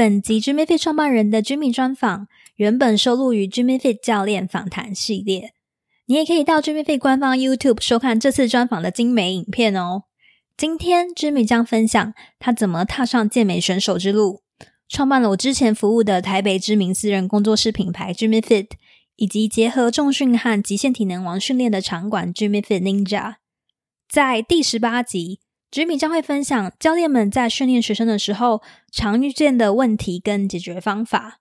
本集 Jimmy Fit 创办人的 Jimmy 专访原本收录于 Jimmy Fit 教练访谈系列，你也可以到 Jimmy Fit 官方 YouTube 收看这次专访的精美影片哦。今天 Jimmy 将分享他怎么踏上健美选手之路，创办了我之前服务的台北知名私人工作室品牌 Jimmy Fit，以及结合重训和极限体能王训练的场馆 Jimmy Fit Ninja。在第十八集。Jimmy 将会分享教练们在训练学生的时候常遇见的问题跟解决方法。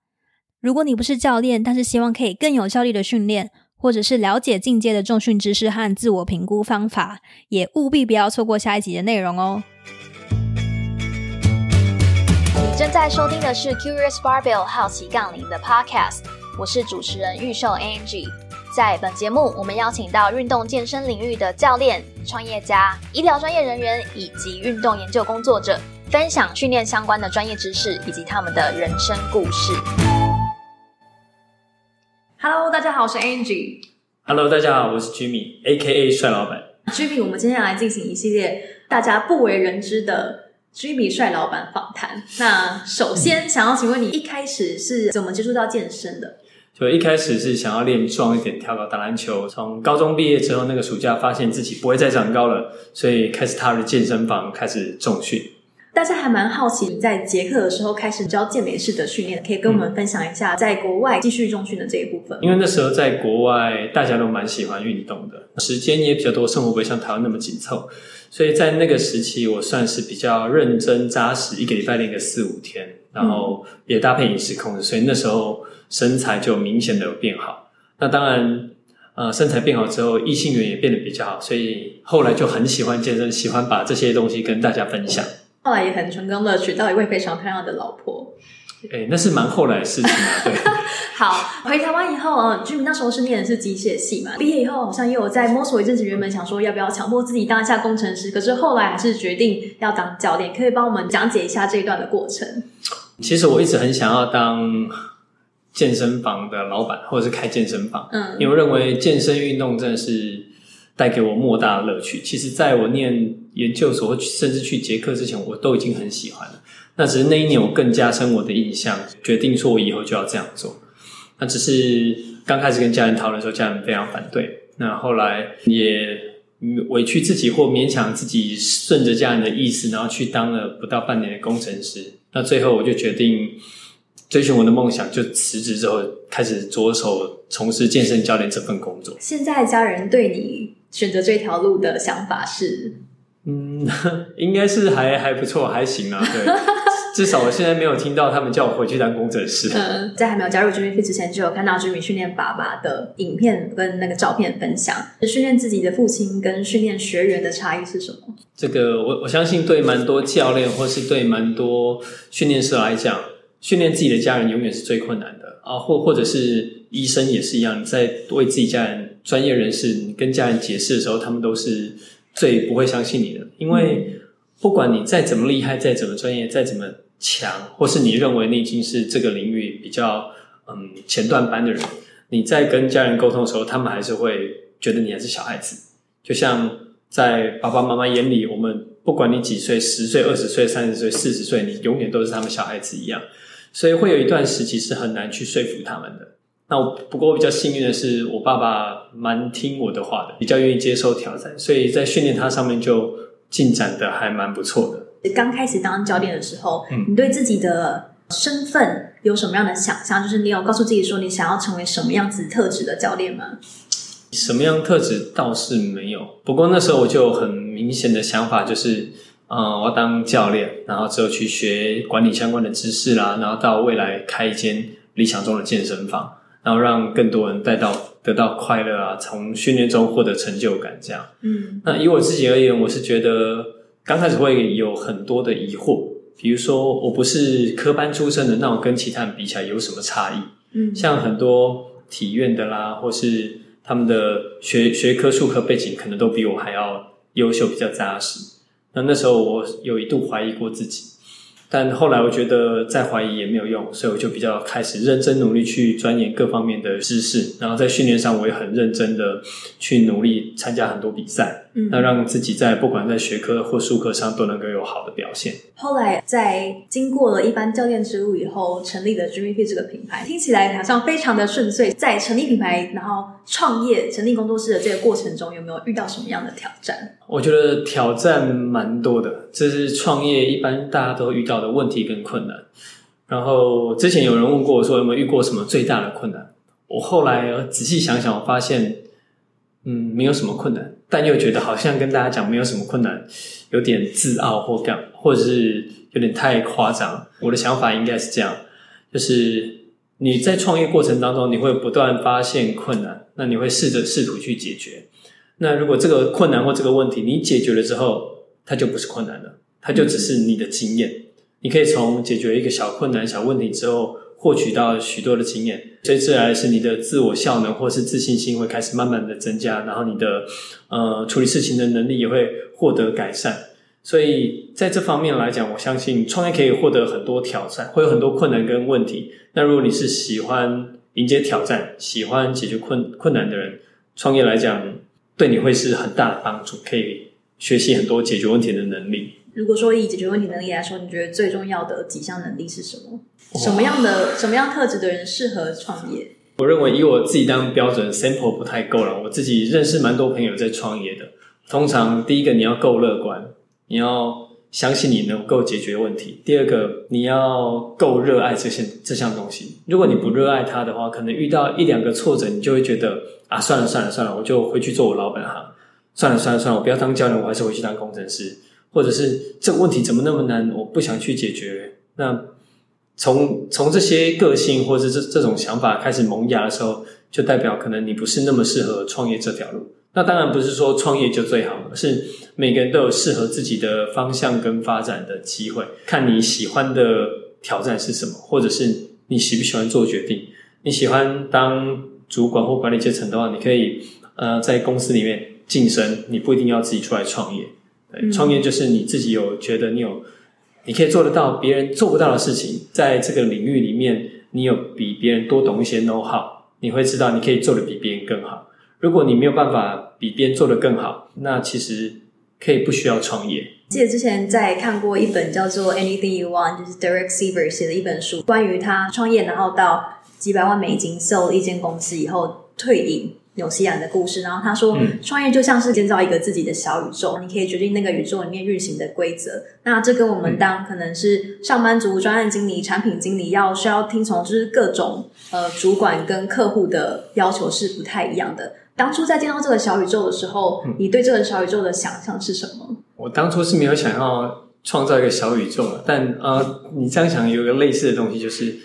如果你不是教练，但是希望可以更有效率的训练，或者是了解进阶的重训知识和自我评估方法，也务必不要错过下一集的内容哦。你正在收听的是 Curious Barbell 好奇杠铃的 Podcast，我是主持人玉秀 Angie。在本节目，我们邀请到运动健身领域的教练、创业家、医疗专业人员以及运动研究工作者，分享训练相关的专业知识以及他们的人生故事。Hello，大家好，我是 Angie。Hello，大家好，我是 Jimmy，A.K.A 帅老板。Jimmy，我们今天来进行一系列大家不为人知的 Jimmy 帅老板访谈。那首先，想要请问你一开始是怎么接触到健身的？就一开始是想要练壮一点，跳高、打篮球。从高中毕业之后，那个暑假发现自己不会再长高了，所以开始踏入健身房，开始重训。大家还蛮好奇你在捷克的时候开始教健美式的训练，可以跟我们分享一下在国外继续重训的这一部分。因为那时候在国外，大家都蛮喜欢运动的，时间也比较多，生活不会像台湾那么紧凑，所以在那个时期，我算是比较认真扎实，一个礼拜练个四五天，然后也搭配饮食控制，所以那时候。身材就明显的有变好，那当然，呃，身材变好之后，异性缘也变得比较好，所以后来就很喜欢健身，喜欢把这些东西跟大家分享。后来也很成功的娶到一位非常漂亮的老婆。哎，那是蛮后来的事情啊。对。好，回台湾以后啊，居民那时候是念的是机械系嘛，毕业以后好像也有在摸索一阵子，原本想说要不要强迫自己当一下工程师，可是后来还是决定要当教练，可以帮我们讲解一下这一段的过程。其实我一直很想要当。健身房的老板，或者是开健身房，嗯，因为认为健身运动真的是带给我莫大的乐趣。其实，在我念研究所，甚至去捷克之前，我都已经很喜欢了。那只是那一年，我更加深我的印象，决定说我以后就要这样做。那只是刚开始跟家人讨论的时候，家人非常反对。那后来也委屈自己或勉强自己，顺着家人的意思，然后去当了不到半年的工程师。那最后我就决定。追寻我的梦想，就辞职之后开始着手从事健身教练这份工作。现在家人对你选择这条路的想法是？嗯，应该是还还不错，还行啊。对，至少我现在没有听到他们叫我回去当工程师。嗯，在还没有加入 Jimmy Fit 之前，就有看到 Jimmy 训练爸爸的影片跟那个照片分享。训练自己的父亲跟训练学员的差异是什么？这个我我相信对蛮多教练或是对蛮多训练师来讲。训练自己的家人永远是最困难的啊，或或者是医生也是一样，在为自己家人专业人士你跟家人解释的时候，他们都是最不会相信你的，因为不管你再怎么厉害，再怎么专业，再怎么强，或是你认为你已经是这个领域比较嗯前段班的人，你在跟家人沟通的时候，他们还是会觉得你还是小孩子。就像在爸爸妈妈眼里，我们不管你几岁，十岁、二十岁、三十岁、四十岁，你永远都是他们小孩子一样。所以会有一段时期是很难去说服他们的。那不过我比较幸运的是，我爸爸蛮听我的话的，比较愿意接受挑战，所以在训练他上面就进展的还蛮不错的。刚开始当教练的时候，你对自己的身份有什么样的想象？就是你有告诉自己说你想要成为什么样子特质的教练吗？什么样特质倒是没有，不过那时候我就很明显的想法就是。嗯，我要当教练，然后之后去学管理相关的知识啦，然后到未来开一间理想中的健身房，然后让更多人带到得到快乐啊，从训练中获得成就感，这样。嗯，那以我自己而言，我是觉得刚开始会有很多的疑惑，比如说我不是科班出身的，那我跟其他人比起来有什么差异？嗯，像很多体院的啦，或是他们的学学科、术科背景，可能都比我还要优秀，比较扎实。那那时候我有一度怀疑过自己，但后来我觉得再怀疑也没有用，所以我就比较开始认真努力去钻研各方面的知识，然后在训练上我也很认真的去努力参加很多比赛，嗯那让自己在不管在学科或术科上都能够有好的表现。后来在经过了一般教练之路以后，成立了 Jimmy Fit 这个品牌，听起来好像非常的顺遂。在成立品牌，然后创业、成立工作室的这个过程中，有没有遇到什么样的挑战？我觉得挑战蛮多的，这是创业一般大家都遇到的问题跟困难。然后之前有人问过我说有没有遇过什么最大的困难，我后来仔细想想，我发现，嗯，没有什么困难，但又觉得好像跟大家讲没有什么困难，有点自傲或干，或者是有点太夸张。我的想法应该是这样，就是你在创业过程当中，你会不断发现困难，那你会试着试图去解决。那如果这个困难或这个问题你解决了之后，它就不是困难了，它就只是你的经验。你可以从解决一个小困难、小问题之后，获取到许多的经验，随之而来是你的自我效能或是自信心会开始慢慢的增加，然后你的呃处理事情的能力也会获得改善。所以在这方面来讲，我相信创业可以获得很多挑战，会有很多困难跟问题。那如果你是喜欢迎接挑战、喜欢解决困困难的人，创业来讲对你会是很大的帮助，可以学习很多解决问题的能力。如果说以解决问题能力来说，你觉得最重要的几项能力是什么？什么样的什么样特质的人适合创业？我认为以我自己当标准，sample 不太够了。我自己认识蛮多朋友在创业的。通常第一个你要够乐观，你要相信你能够解决问题。第二个你要够热爱这些这项东西。如果你不热爱它的话，可能遇到一两个挫折，你就会觉得啊，算了算了算了，我就回去做我老本行。算了算了算了，我不要当教练，我还是回去当工程师。或者是这个问题怎么那么难，我不想去解决。那从从这些个性或者这这种想法开始萌芽的时候，就代表可能你不是那么适合创业这条路。那当然不是说创业就最好，而是每个人都有适合自己的方向跟发展的机会。看你喜欢的挑战是什么，或者是你喜不喜欢做决定。你喜欢当主管或管理阶层的话，你可以呃在公司里面晋升，你不一定要自己出来创业。对，创业就是你自己有觉得你有，你可以做得到别人做不到的事情，在这个领域里面，你有比别人多懂一些 know how，你会知道你可以做得比别人更好。如果你没有办法比别人做得更好，那其实可以不需要创业。记得之前在看过一本叫做《Anything You Want》，就是 Derek Sivers 写的一本书，关于他创业，然后到几百万美金 sell 了一间公司以后退隐。纽西兰的故事，然后他说，创业就像是建造一个自己的小宇宙，你可以决定那个宇宙里面运行的规则。那这跟我们当可能是上班族、专案经理、产品经理要需要听从，就是各种呃主管跟客户的要求是不太一样的。当初在建造这个小宇宙的时候，你对这个小宇宙的想象是什么？我当初是没有想要创造一个小宇宙，但呃，你这样想有一个类似的东西，就是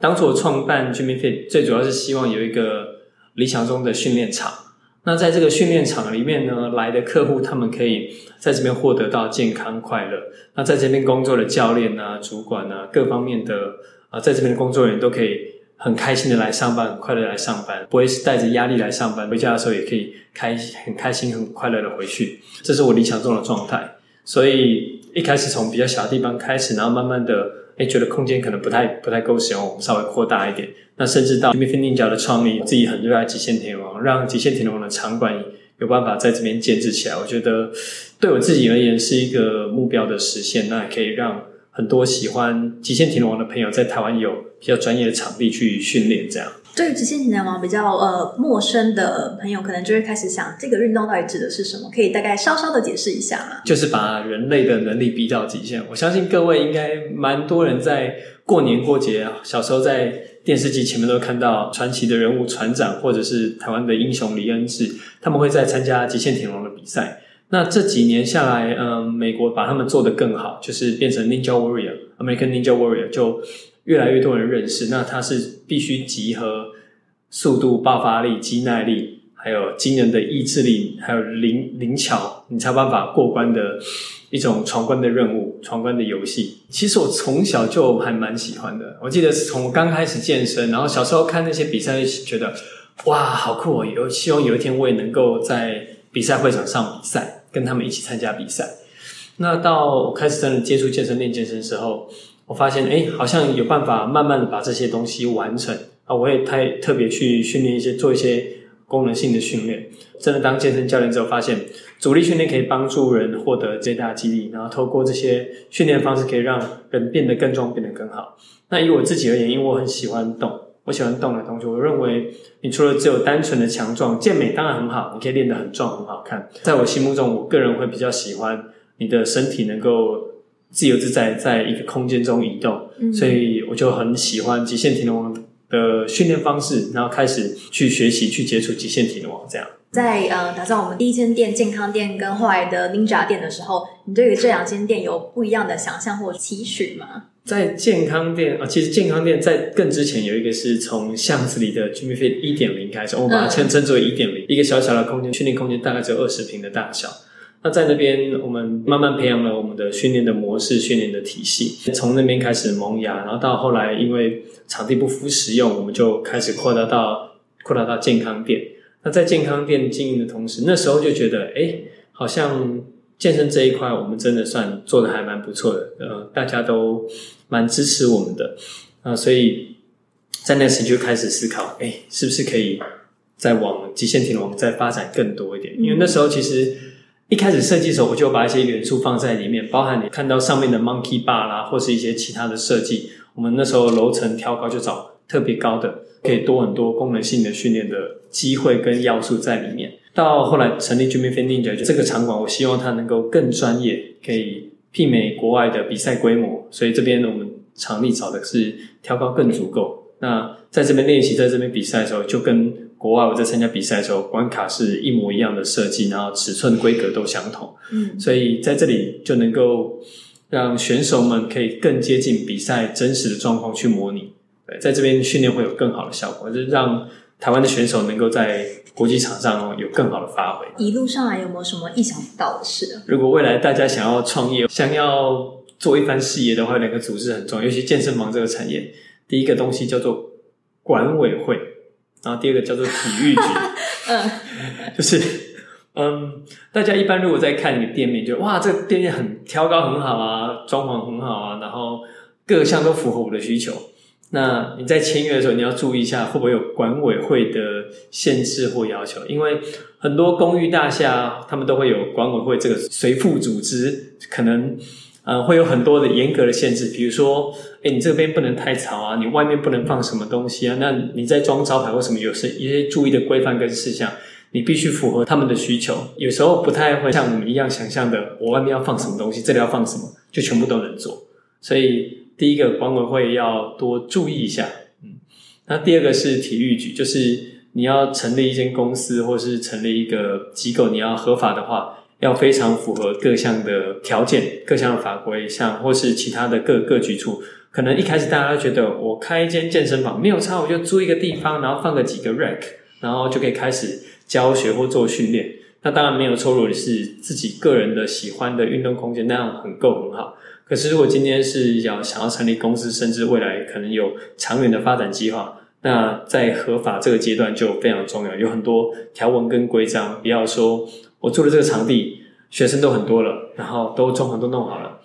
当初我创办 Jimmy Fit 最主要是希望有一个。理想中的训练场，那在这个训练场里面呢，来的客户他们可以在这边获得到健康快乐。那在这边工作的教练啊、主管啊，各方面的啊，在这边的工作人员都可以很开心的来上班，很快乐来上班，不会是带着压力来上班。回家的时候也可以开很开心、很快乐的回去。这是我理想中的状态。所以一开始从比较小的地方开始，然后慢慢的。哎，觉得空间可能不太不太够使用，我们稍微扩大一点。那甚至到 m i f i Ninja 的创立，自己很热爱极限田王，让极限田王的场馆有办法在这边建制起来。我觉得对我自己而言是一个目标的实现，那也可以让很多喜欢极限田王的朋友在台湾有比较专业的场地去训练，这样。对于极限体能王比较呃陌生的朋友，可能就会开始想，这个运动到底指的是什么？可以大概稍稍的解释一下吗？就是把人类的能力逼到极限。我相信各位应该蛮多人在过年过节，小时候在电视机前面都看到传奇的人物船长，或者是台湾的英雄李恩智，他们会在参加极限铁龙的比赛。那这几年下来，嗯，美国把他们做得更好，就是变成 Ninja Warrior，American Ninja Warrior 就。越来越多人认识，那它是必须集合速度、爆发力、肌耐力，还有惊人的意志力，还有灵灵巧，你才有办法过关的一种闯关的任务、闯关的游戏。其实我从小就还蛮喜欢的。我记得从刚开始健身，然后小时候看那些比赛，觉得哇，好酷哦！有希望有一天我也能够在比赛会场上比赛，跟他们一起参加比赛。那到开始真的接触健身、练健身的时候。我发现，哎，好像有办法慢慢的把这些东西完成啊！我也太特别去训练一些，做一些功能性的训练。真的当健身教练之后，发现阻力训练可以帮助人获得最大肌力，然后透过这些训练方式，可以让人变得更壮，变得更好。那以我自己而言，因为我很喜欢动，我喜欢动的东西，我认为你除了只有单纯的强壮健美当然很好，你可以练得很壮很好看。在我心目中，我个人会比较喜欢你的身体能够自由自在在一个空间中移动，所以我就很喜欢极限体能王的训练方式，然后开始去学习去接触极限体能王这样。在呃打造我们第一间店健康店跟后来的 Ninja 店的时候，你对于这两间店有不一样的想象或期许吗？在健康店啊，其实健康店在更之前有一个是从巷子里的 Jimmy Fit 一点零开始，我把它称称之为一点零，一个小小的空间，训练空间大概只有二十平的大小。那在那边，我们慢慢培养了我们的训练的模式、训练的体系，从那边开始萌芽，然后到后来因为场地不敷使用，我们就开始扩大到扩大到健康店。那在健康店经营的同时，那时候就觉得，哎，好像。健身这一块，我们真的算做的还蛮不错的，呃，大家都蛮支持我们的，啊，所以在那时就开始思考，哎，是不是可以再往极限体能再发展更多一点？因为那时候其实一开始设计的时候，我就把一些元素放在里面，包含你看到上面的 Monkey Bar 啦，或是一些其他的设计。我们那时候楼层挑高就找特别高的，可以多很多功能性的训练的机会跟要素在里面。到后来成立 Jimmy f i n Ninja 这个场馆，我希望它能够更专业，可以媲美国外的比赛规模。所以这边我们场地找的是挑高更足够。那在这边练习，在这边比赛的时候，就跟国外我在参加比赛的时候，关卡是一模一样的设计，然后尺寸规格都相同。嗯，所以在这里就能够让选手们可以更接近比赛真实的状况去模拟。对，在这边训练会有更好的效果，就是让台湾的选手能够在。国际场上有更好的发挥。一路上来有没有什么意想不到的事？如果未来大家想要创业、想要做一番事业的话，两个组织很重要，尤其健身房这个产业。第一个东西叫做管委会，然后第二个叫做体育局。嗯，就是嗯，大家一般如果在看一个店面，就哇，这个店面很挑高很好啊，装潢很好啊，然后各项都符合我的需求。那你在签约的时候，你要注意一下会不会有管委会的限制或要求，因为很多公寓大厦他们都会有管委会这个随附组织，可能呃会有很多的严格的限制，比如说，哎，你这边不能太吵啊，你外面不能放什么东西啊，那你在装招牌或什么有些一些注意的规范跟事项，你必须符合他们的需求，有时候不太会像我们一样想象的，我外面要放什么东西，这里要放什么，就全部都能做，所以。第一个管委会要多注意一下，嗯，那第二个是体育局，就是你要成立一间公司或是成立一个机构，你要合法的话，要非常符合各项的条件、各项的法规，像或是其他的各各局处。可能一开始大家觉得我开一间健身房没有差，我就租一个地方，然后放个几个 rack，然后就可以开始教学或做训练。那当然没有错，如果你是自己个人的喜欢的运动空间，那样很够很好。可是，如果今天是要想要成立公司，甚至未来可能有长远的发展计划，那在合法这个阶段就非常重要，有很多条文跟规章。不要说我住的这个场地，学生都很多了，然后都装潢都弄好了，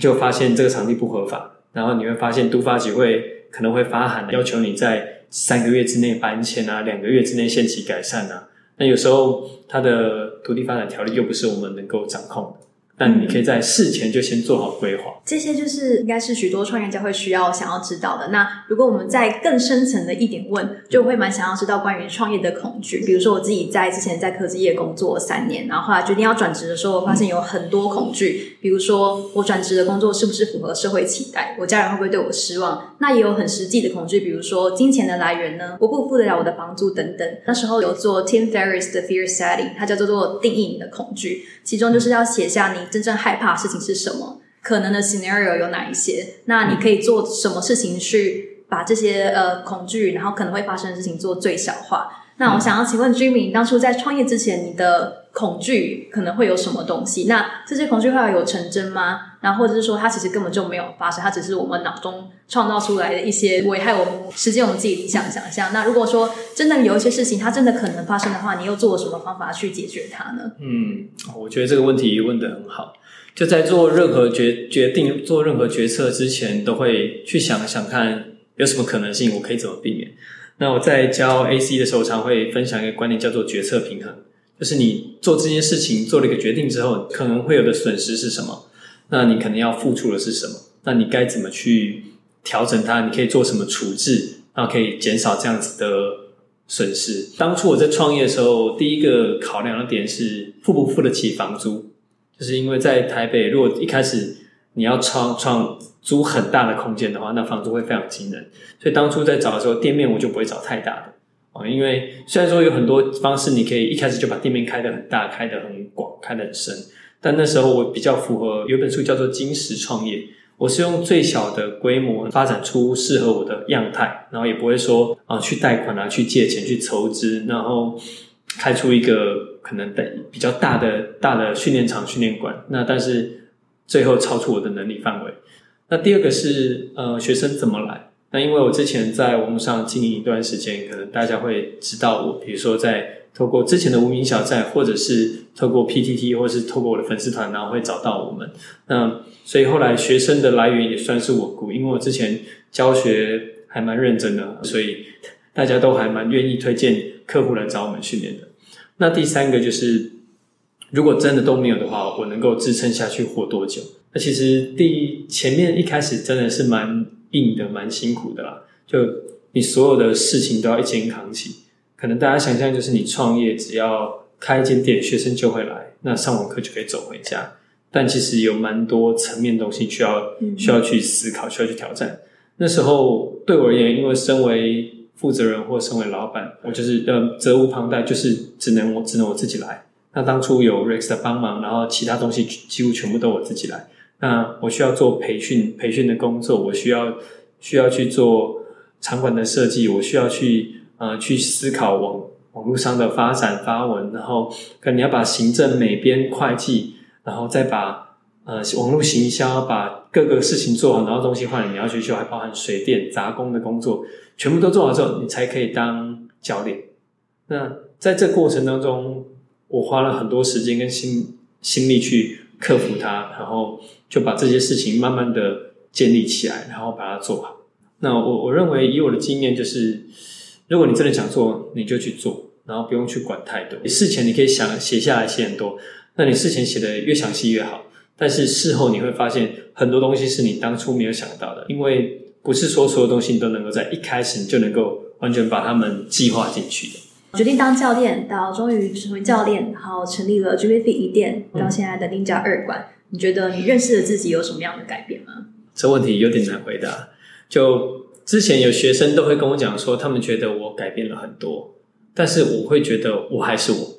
就发现这个场地不合法，然后你会发现都发局会可能会发函要求你在三个月之内搬迁啊，两个月之内限期改善啊。那有时候它的土地发展条例又不是我们能够掌控的。但你可以在事前就先做好规划，这些就是应该是许多创业家会需要想要知道的。那如果我们在更深层的一点问，就会蛮想要知道关于创业的恐惧。比如说我自己在之前在科技业工作三年，然后后来决定要转职的时候，我发现有很多恐惧。比如说我转职的工作是不是符合社会期待？我家人会不会对我失望？那也有很实际的恐惧，比如说金钱的来源呢？我不付得了我的房租等等。那时候有做 Tim Ferriss 的 Fear Setting，它叫做做定义你的恐惧，其中就是要写下你。真正害怕的事情是什么？可能的 scenario 有哪一些？那你可以做什么事情去把这些呃恐惧，然后可能会发生的事情做最小化？那我想要请问 Jimmy，当初在创业之前，你的恐惧可能会有什么东西？那这些恐惧会有成真吗？然后或者是说，它其实根本就没有发生，它只是我们脑中创造出来的一些危害我们实际我们自己理想想象。那如果说真的有一些事情，它真的可能发生的话，你又做了什么方法去解决它呢？嗯，我觉得这个问题问的很好。就在做任何决决定、做任何决策之前，都会去想想看有什么可能性，我可以怎么避免。那我在教 AC 的时候，常会分享一个观念，叫做决策平衡，就是你做这件事情做了一个决定之后，可能会有的损失是什么？那你可能要付出的是什么？那你该怎么去调整它？你可以做什么处置？然后可以减少这样子的损失。当初我在创业的时候，第一个考量的点是付不付得起房租，就是因为在台北，如果一开始你要创创租很大的空间的话，那房租会非常惊人。所以当初在找的时候，店面我就不会找太大的啊，因为虽然说有很多方式，你可以一开始就把店面开得很大、开得很广、开得很深。但那时候我比较符合有本书叫做《金石创业》，我是用最小的规模发展出适合我的样态，然后也不会说啊去贷款啊去借钱去筹资，然后开出一个可能的比较大的大的训练场训练馆。那但是最后超出我的能力范围。那第二个是呃学生怎么来？那因为我之前在网络上经营一段时间，可能大家会知道我，比如说在。透过之前的无名小站，或者是透过 PTT，或者是透过我的粉丝团，然后会找到我们。那所以后来学生的来源也算是我雇，因为我之前教学还蛮认真的，所以大家都还蛮愿意推荐客户来找我们训练的。那第三个就是，如果真的都没有的话，我能够支撑下去活多久？那其实第前面一开始真的是蛮硬的，蛮辛苦的啦。就你所有的事情都要一肩扛起。可能大家想象就是你创业，只要开一间店，学生就会来，那上完课就可以走回家。但其实有蛮多层面东西需要需要去思考，需要去挑战。那时候对我而言，因为身为负责人或身为老板，我就是呃责无旁贷，就是只能我只能我自己来。那当初有 Rex 的帮忙，然后其他东西几乎全部都我自己来。那我需要做培训培训的工作，我需要需要去做场馆的设计，我需要去。呃，去思考网网络上的发展发文，然后可能你要把行政、美编、会计，然后再把呃网络行销，把各个事情做好，然后东西换了，你要去修，还包含水电杂工的工作，全部都做好之后，你才可以当教练。那在这过程当中，我花了很多时间跟心心力去克服它，然后就把这些事情慢慢的建立起来，然后把它做好。那我我认为以我的经验就是。如果你真的想做，你就去做，然后不用去管太多。事前你可以想写下来，写很多。那你事前写的越详细越好。但是事后你会发现，很多东西是你当初没有想到的，因为不是说所有东西你都能够在一开始你就能够完全把它们计划进去的。决定当教练，到终于成为教练，然后成立了 g v f 一店，到现在的零加二馆，你觉得你认识的自己有什么样的改变吗？这问题有点难回答。就之前有学生都会跟我讲说，他们觉得我改变了很多，但是我会觉得我还是我。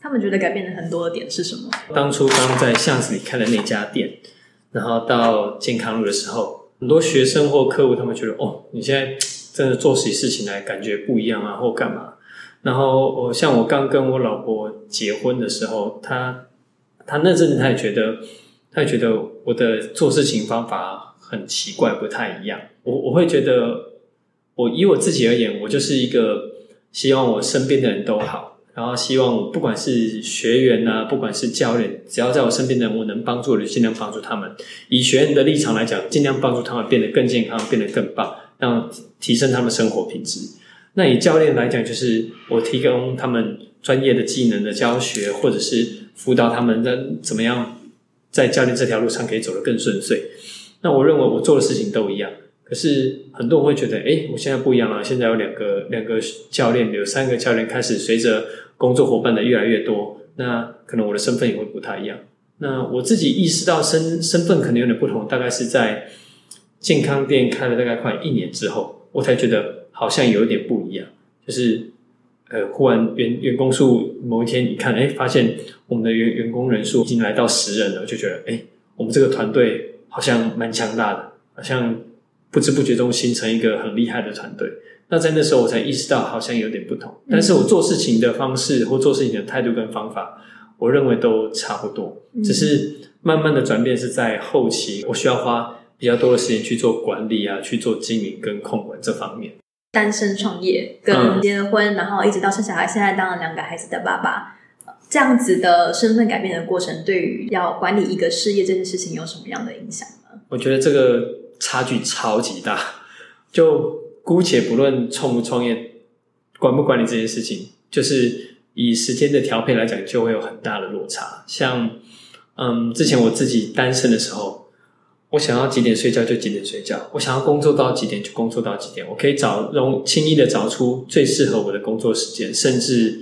他们觉得改变了很多的点是什么？当初刚在巷子里开的那家店，然后到健康路的时候，很多学生或客户他们觉得，哦，你现在真的做起事情来感觉不一样啊，或干嘛？然后我像我刚跟我老婆结婚的时候，她她那阵子她也觉得，她也觉得我的做事情方法。很奇怪，不太一样。我我会觉得，我以我自己而言，我就是一个希望我身边的人都好，然后希望不管是学员啊，不管是教练，只要在我身边的人，我能帮助的，尽量帮助他们。以学员的立场来讲，尽量帮助他们变得更健康，变得更棒，让提升他们生活品质。那以教练来讲，就是我提供他们专业的技能的教学，或者是辅导他们在怎么样在教练这条路上可以走得更顺遂。那我认为我做的事情都一样，可是很多人会觉得，哎，我现在不一样了。现在有两个两个教练，有三个教练，开始随着工作伙伴的越来越多，那可能我的身份也会不太一样。那我自己意识到身身份可能有点不同，大概是在健康店开了大概快一年之后，我才觉得好像有一点不一样。就是呃，忽然员员工数某一天一看，哎，发现我们的员员工人数已经来到十人了，就觉得，哎，我们这个团队。好像蛮强大的，好像不知不觉中形成一个很厉害的团队。那在那时候，我才意识到好像有点不同。但是我做事情的方式或做事情的态度跟方法，我认为都差不多。只是慢慢的转变是在后期，我需要花比较多的时间去做管理啊，去做经营跟控管这方面。单身创业，跟结了婚，然后一直到生小孩，现在当了两个孩子的爸爸。这样子的身份改变的过程，对于要管理一个事业这件事情有什么样的影响呢？我觉得这个差距超级大。就姑且不论创不创业、管不管理这件事情，就是以时间的调配来讲，就会有很大的落差。像嗯，之前我自己单身的时候，我想要几点睡觉就几点睡觉，我想要工作到几点就工作到几点，我可以找容轻易的找出最适合我的工作时间，甚至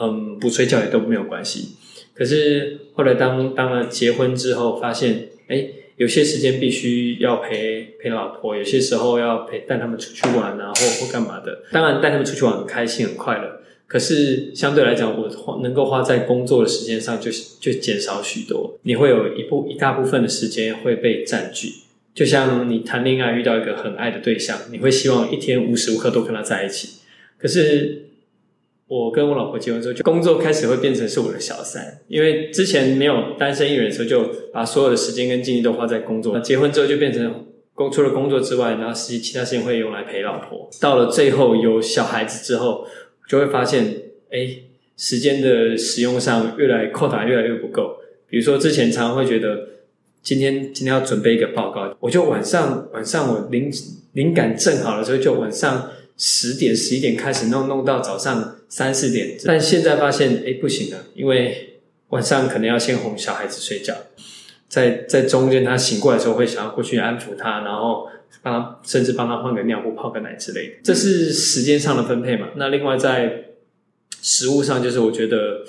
嗯不睡觉也都没有关系。可是后来当当了结婚之后，发现哎，有些时间必须要陪陪老婆，有些时候要陪带他们出去玩啊，或或干嘛的。当然带他们出去玩很开心很快乐。可是相对来讲，我花能够花在工作的时间上就就减少许多。你会有一部一大部分的时间会被占据。就像你谈恋爱遇到一个很爱的对象，你会希望一天无时无刻都跟他在一起。可是我跟我老婆结婚之后，就工作开始会变成是我的小三，因为之前没有单身一人的时候，就把所有的时间跟精力都花在工作。结婚之后就变成工除了工作之外，然后实际其他时间会用来陪老婆。到了最后有小孩子之后。就会发现，哎，时间的使用上越来扩大越来越不够。比如说，之前常常会觉得，今天今天要准备一个报告，我就晚上晚上我灵灵感正好的时候，就晚上十点十一点开始弄，弄到早上三四点。但现在发现，哎，不行了，因为晚上可能要先哄小孩子睡觉，在在中间他醒过来的时候，会想要过去安抚他，然后。帮他，甚至帮他换个尿布、泡个奶之类的，这是时间上的分配嘛？那另外在食物上，就是我觉得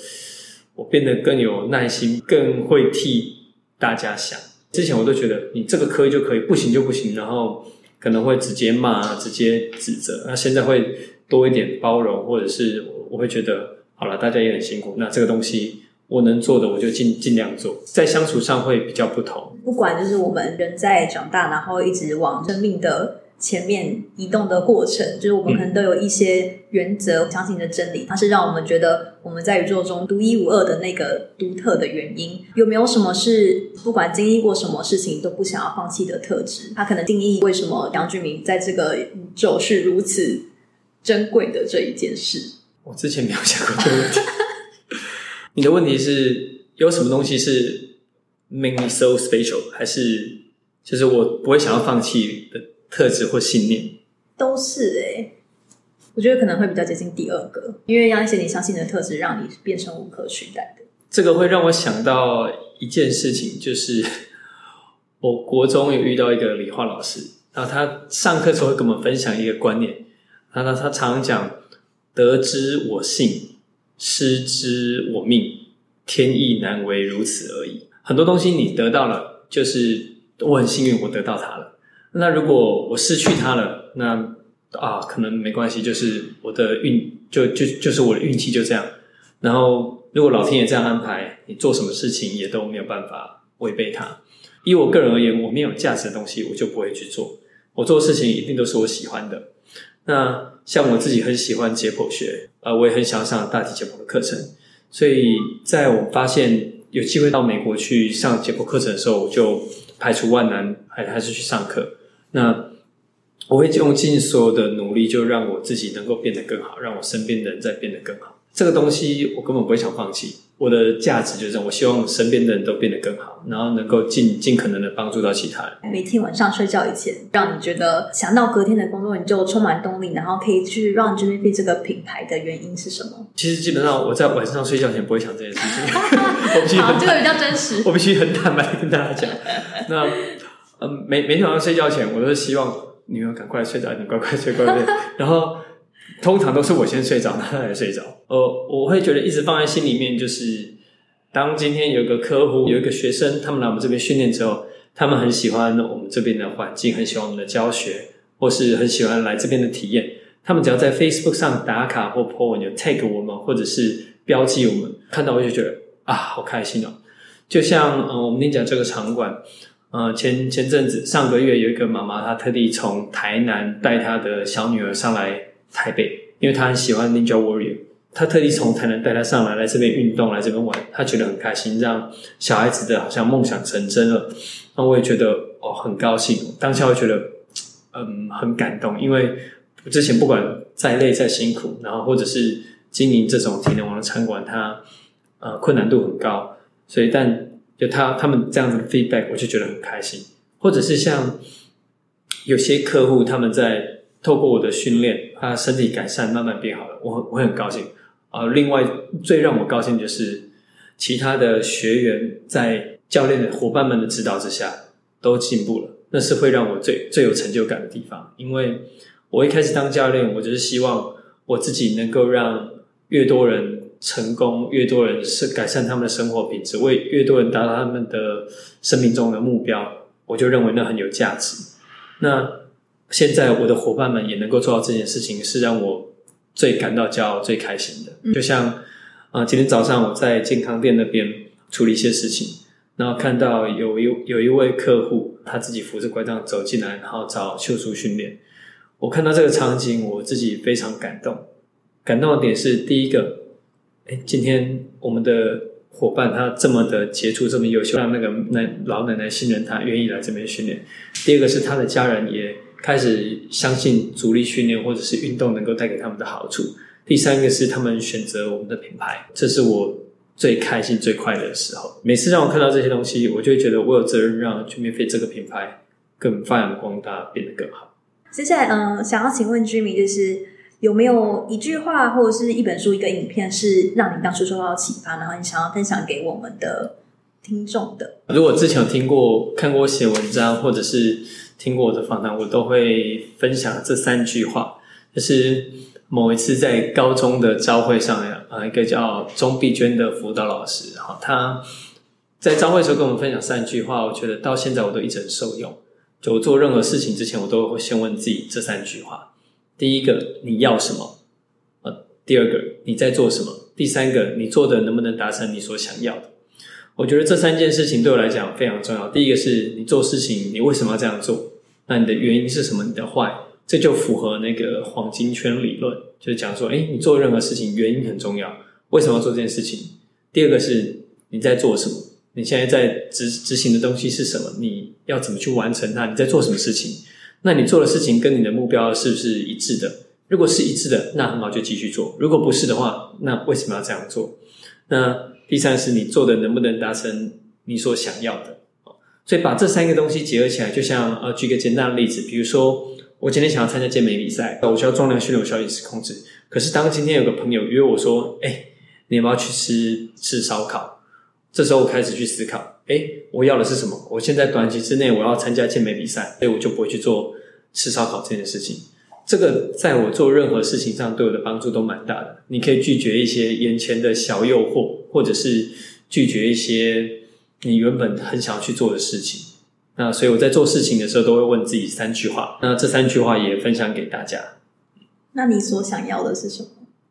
我变得更有耐心，更会替大家想。之前我都觉得你这个可以就可以，不行就不行，然后可能会直接骂、直接指责。那现在会多一点包容，或者是我会觉得好了，大家也很辛苦，那这个东西。我能做的，我就尽尽量做，在相处上会比较不同。不管就是我们人在长大，然后一直往生命的前面移动的过程，就是我们可能都有一些原则、相信的真理，它是让我们觉得我们在宇宙中独一无二的那个独特的原因。有没有什么是不管经历过什么事情都不想要放弃的特质？它可能定义为什么杨俊明在这个宇宙是如此珍贵的这一件事？我之前没有想过这个问题。你的问题是有什么东西是 make me so special，还是就是我不会想要放弃的特质或信念？都是哎，我觉得可能会比较接近第二个，因为让一些你相信的特质让你变成无可取代的。这个会让我想到一件事情，就是 我国中有遇到一个理化老师，然后他上课时候会跟我们分享一个观念，他他他常讲“得之我幸”。失之我命，天意难为如此而已。很多东西你得到了，就是我很幸运，我得到它了。那如果我失去它了，那啊，可能没关系，就是我的运，就就就是我的运气就这样。然后，如果老天爷这样安排，你做什么事情也都没有办法违背它。以我个人而言，我没有价值的东西，我就不会去做。我做事情一定都是我喜欢的。那像我自己很喜欢解剖学，呃，我也很想上大提解剖的课程。所以在我发现有机会到美国去上解剖课程的时候，我就排除万难，还还是去上课。那我会用尽所有的努力，就让我自己能够变得更好，让我身边的人再变得更好。这个东西我根本不会想放弃。我的价值就是，我希望身边的人都变得更好，然后能够尽尽可能的帮助到其他人。每天晚上睡觉以前，让你觉得想到隔天的工作你就充满动力，然后可以去让 j i m 这个品牌的原因是什么？其实基本上我在晚上睡觉前不会想这件事 情。好，这个比较真实。我必须很坦白跟大家讲，那嗯，每每天晚上睡觉前，我都是希望女儿赶快睡着，你乖乖睡，乖乖睡，然后。通常都是我先睡着，他才睡着。呃，我会觉得一直放在心里面，就是当今天有个客户、有一个学生，他们来我们这边训练之后，他们很喜欢我们这边的环境，很喜欢我们的教学，或是很喜欢来这边的体验。他们只要在 Facebook 上打卡或 po 文，就 tag 我们，或者是标记我们，看到我就觉得啊，好开心哦！就像呃，我们跟讲这个场馆，呃，前前阵子上个月有一个妈妈，她特地从台南带她的小女儿上来。台北，因为他很喜欢 Ninja Warrior，他特地从台南带他上来，来这边运动，来这边玩，他觉得很开心，让小孩子的好像梦想成真了。那我也觉得哦，很高兴，当下会觉得嗯很感动，因为之前不管再累再辛苦，然后或者是经营这种体能王的餐馆，它呃困难度很高，所以但就他他们这样子的 feedback，我就觉得很开心。或者是像有些客户他们在透过我的训练，他身体改善慢慢变好了，我我很高兴啊。另外最让我高兴就是其他的学员在教练的伙伴们的指导之下都进步了，那是会让我最最有成就感的地方。因为我一开始当教练，我就是希望我自己能够让越多人成功，越多人是改善他们的生活品质，为越多人达到他们的生命中的目标，我就认为那很有价值。那现在我的伙伴们也能够做到这件事情，是让我最感到骄傲、最开心的。就像啊，今天早上我在健康店那边处理一些事情，然后看到有一有一位客户，他自己扶着拐杖走进来，然后找秀叔训练。我看到这个场景，我自己非常感动。感动的点是，第一个，哎，今天我们的伙伴他这么的杰出，这么优秀，让那个那老奶奶信任他，愿意来这边训练。第二个是他的家人也。开始相信阻力训练或者是运动能够带给他们的好处。第三个是他们选择我们的品牌，这是我最开心、最快乐的时候。每次让我看到这些东西，我就会觉得我有责任让全面飞这个品牌更发扬光大，变得更好。接下来，嗯，想要请问居民，就是有没有一句话或者是一本书、一个影片，是让你当初受到启发，然后你想要分享给我们的听众的？如果之前有听过、看过写文章，或者是。听过我的访谈，我都会分享这三句话。就是某一次在高中的招会上呀，啊，一个叫钟碧娟的辅导老师，哈，他在招会时候跟我们分享三句话，我觉得到现在我都一直很受用。就做任何事情之前，我都会先问自己这三句话：第一个，你要什么？呃，第二个，你在做什么？第三个，你做的能不能达成你所想要的？我觉得这三件事情对我来讲非常重要。第一个是你做事情，你为什么要这样做？那你的原因是什么？你的坏，这就符合那个黄金圈理论，就是讲说，哎，你做任何事情原因很重要，为什么要做这件事情？第二个是你在做什么？你现在在执执行的东西是什么？你要怎么去完成它？你在做什么事情？那你做的事情跟你的目标是不是一致的？如果是一致的，那很好，就继续做；如果不是的话，那为什么要这样做？那第三是你做的能不能达成你所想要的？所以把这三个东西结合起来，就像呃，举个简单的例子，比如说我今天想要参加健美比赛，我需要重量训练，我需要饮食控制。可是当今天有个朋友约我说：“哎，你要不要去吃吃烧烤？”这时候我开始去思考：“哎，我要的是什么？我现在短期之内我要参加健美比赛，所以我就不会去做吃烧烤这件事情。这个在我做任何事情上对我的帮助都蛮大的。你可以拒绝一些眼前的小诱惑，或者是拒绝一些。”你原本很想要去做的事情，那所以我在做事情的时候都会问自己三句话。那这三句话也分享给大家。那你所想要的是什么？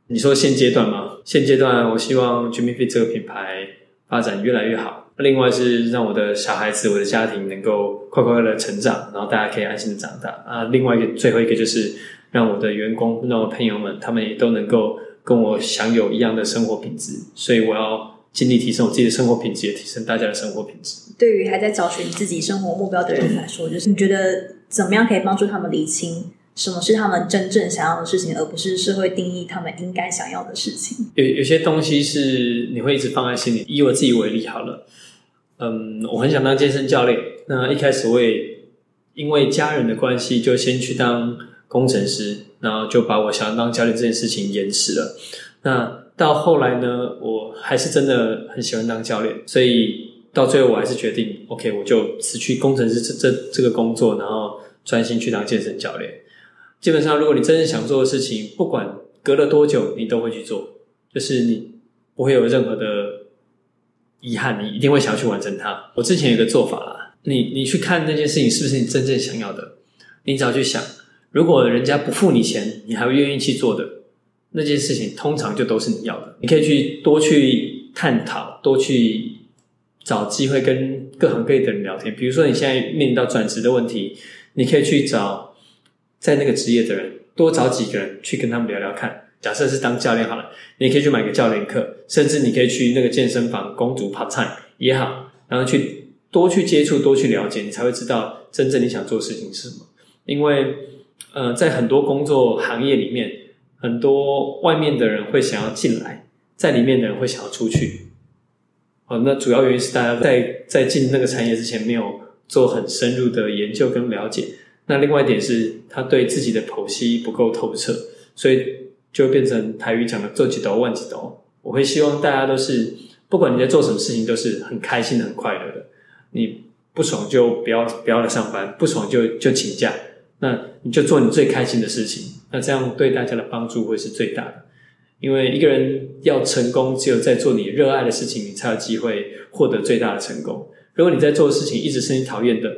你说现阶段吗？现阶段我希望 Jimmy Fit 这个品牌发展越来越好。另外是让我的小孩子、我的家庭能够快快乐乐成长，然后大家可以安心的长大。啊，另外一个最后一个就是让我的员工、让我朋友们，他们也都能够跟我享有一样的生活品质。所以我要。尽力提升我自己的生活品质，也提升大家的生活品质。对于还在找寻自己生活目标的人来说，就是你觉得怎么样可以帮助他们理清什么是他们真正想要的事情，而不是社会定义他们应该想要的事情？有有些东西是你会一直放在心里。以我自己为例好了，嗯，我很想当健身教练。那一开始我也因为家人的关系，就先去当工程师，然后就把我想要当教练这件事情延迟了。那到后来呢，我还是真的很喜欢当教练，所以到最后我还是决定，OK，我就辞去工程师这这这个工作，然后专心去当健身教练。基本上，如果你真正想做的事情，不管隔了多久，你都会去做，就是你不会有任何的遗憾，你一定会想要去完成它。我之前有个做法啦，你你去看那件事情是不是你真正想要的，你只要去想，如果人家不付你钱，你还会愿意去做的。那件事情通常就都是你要的，你可以去多去探讨，多去找机会跟各行各业的人聊天。比如说你现在面临到转职的问题，你可以去找在那个职业的人，多找几个人去跟他们聊聊看。假设是当教练好了，你可以去买个教练课，甚至你可以去那个健身房攻读 part time 也好，然后去多去接触，多去了解，你才会知道真正你想做的事情是什么。因为呃，在很多工作行业里面。很多外面的人会想要进来，在里面的人会想要出去。哦，那主要原因是大家在在进那个产业之前没有做很深入的研究跟了解。那另外一点是他对自己的剖析不够透彻，所以就变成台语讲的做几刀万几刀。我会希望大家都是，不管你在做什么事情，都是很开心、很快乐的。你不爽就不要不要来上班，不爽就就请假。那你就做你最开心的事情，那这样对大家的帮助会是最大的。因为一个人要成功，只有在做你热爱的事情，你才有机会获得最大的成功。如果你在做的事情一直是你讨厌的，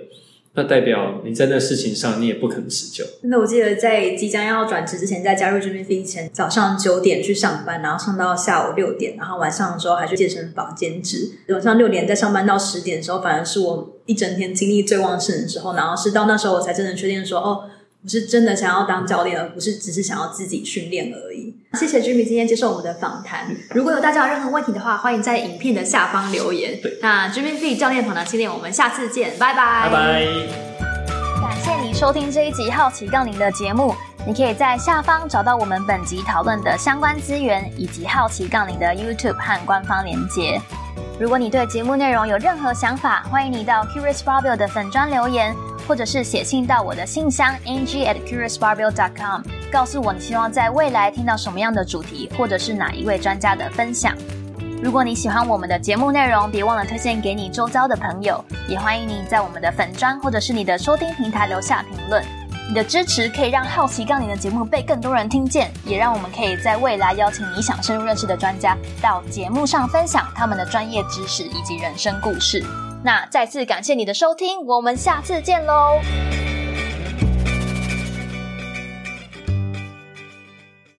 那代表你在那事情上你也不可能持久。那我记得在即将要转职之前，在加入 Jimmy Fee 前，早上九点去上班，然后上到下午六点，然后晚上的时候还去健身房兼职。晚上六点再上班到十点的时候，反而是我一整天精力最旺盛的时候。然后是到那时候我才真的确定说，哦。我是真的想要当教练，而不是只是想要自己训练而已。谢谢 Jimmy 今天接受我们的访谈。如果有大家有任何问题的话，欢迎在影片的下方留言。那 Jimmy 教练访谈系列，我们下次见，拜拜。拜拜。感谢你收听这一集好奇杠铃的节目。你可以在下方找到我们本集讨论的相关资源，以及好奇杠铃的 YouTube 和官方连接。如果你对节目内容有任何想法，欢迎你到 Curious Barbell 的粉专留言。或者是写信到我的信箱 ng at curiousbarbell.com，告诉我你希望在未来听到什么样的主题，或者是哪一位专家的分享。如果你喜欢我们的节目内容，别忘了推荐给你周遭的朋友。也欢迎你在我们的粉专或者是你的收听平台留下评论。你的支持可以让好奇杠铃的节目被更多人听见，也让我们可以在未来邀请你想深入认识的专家到节目上分享他们的专业知识以及人生故事。那再次感谢你的收听，我们下次见喽。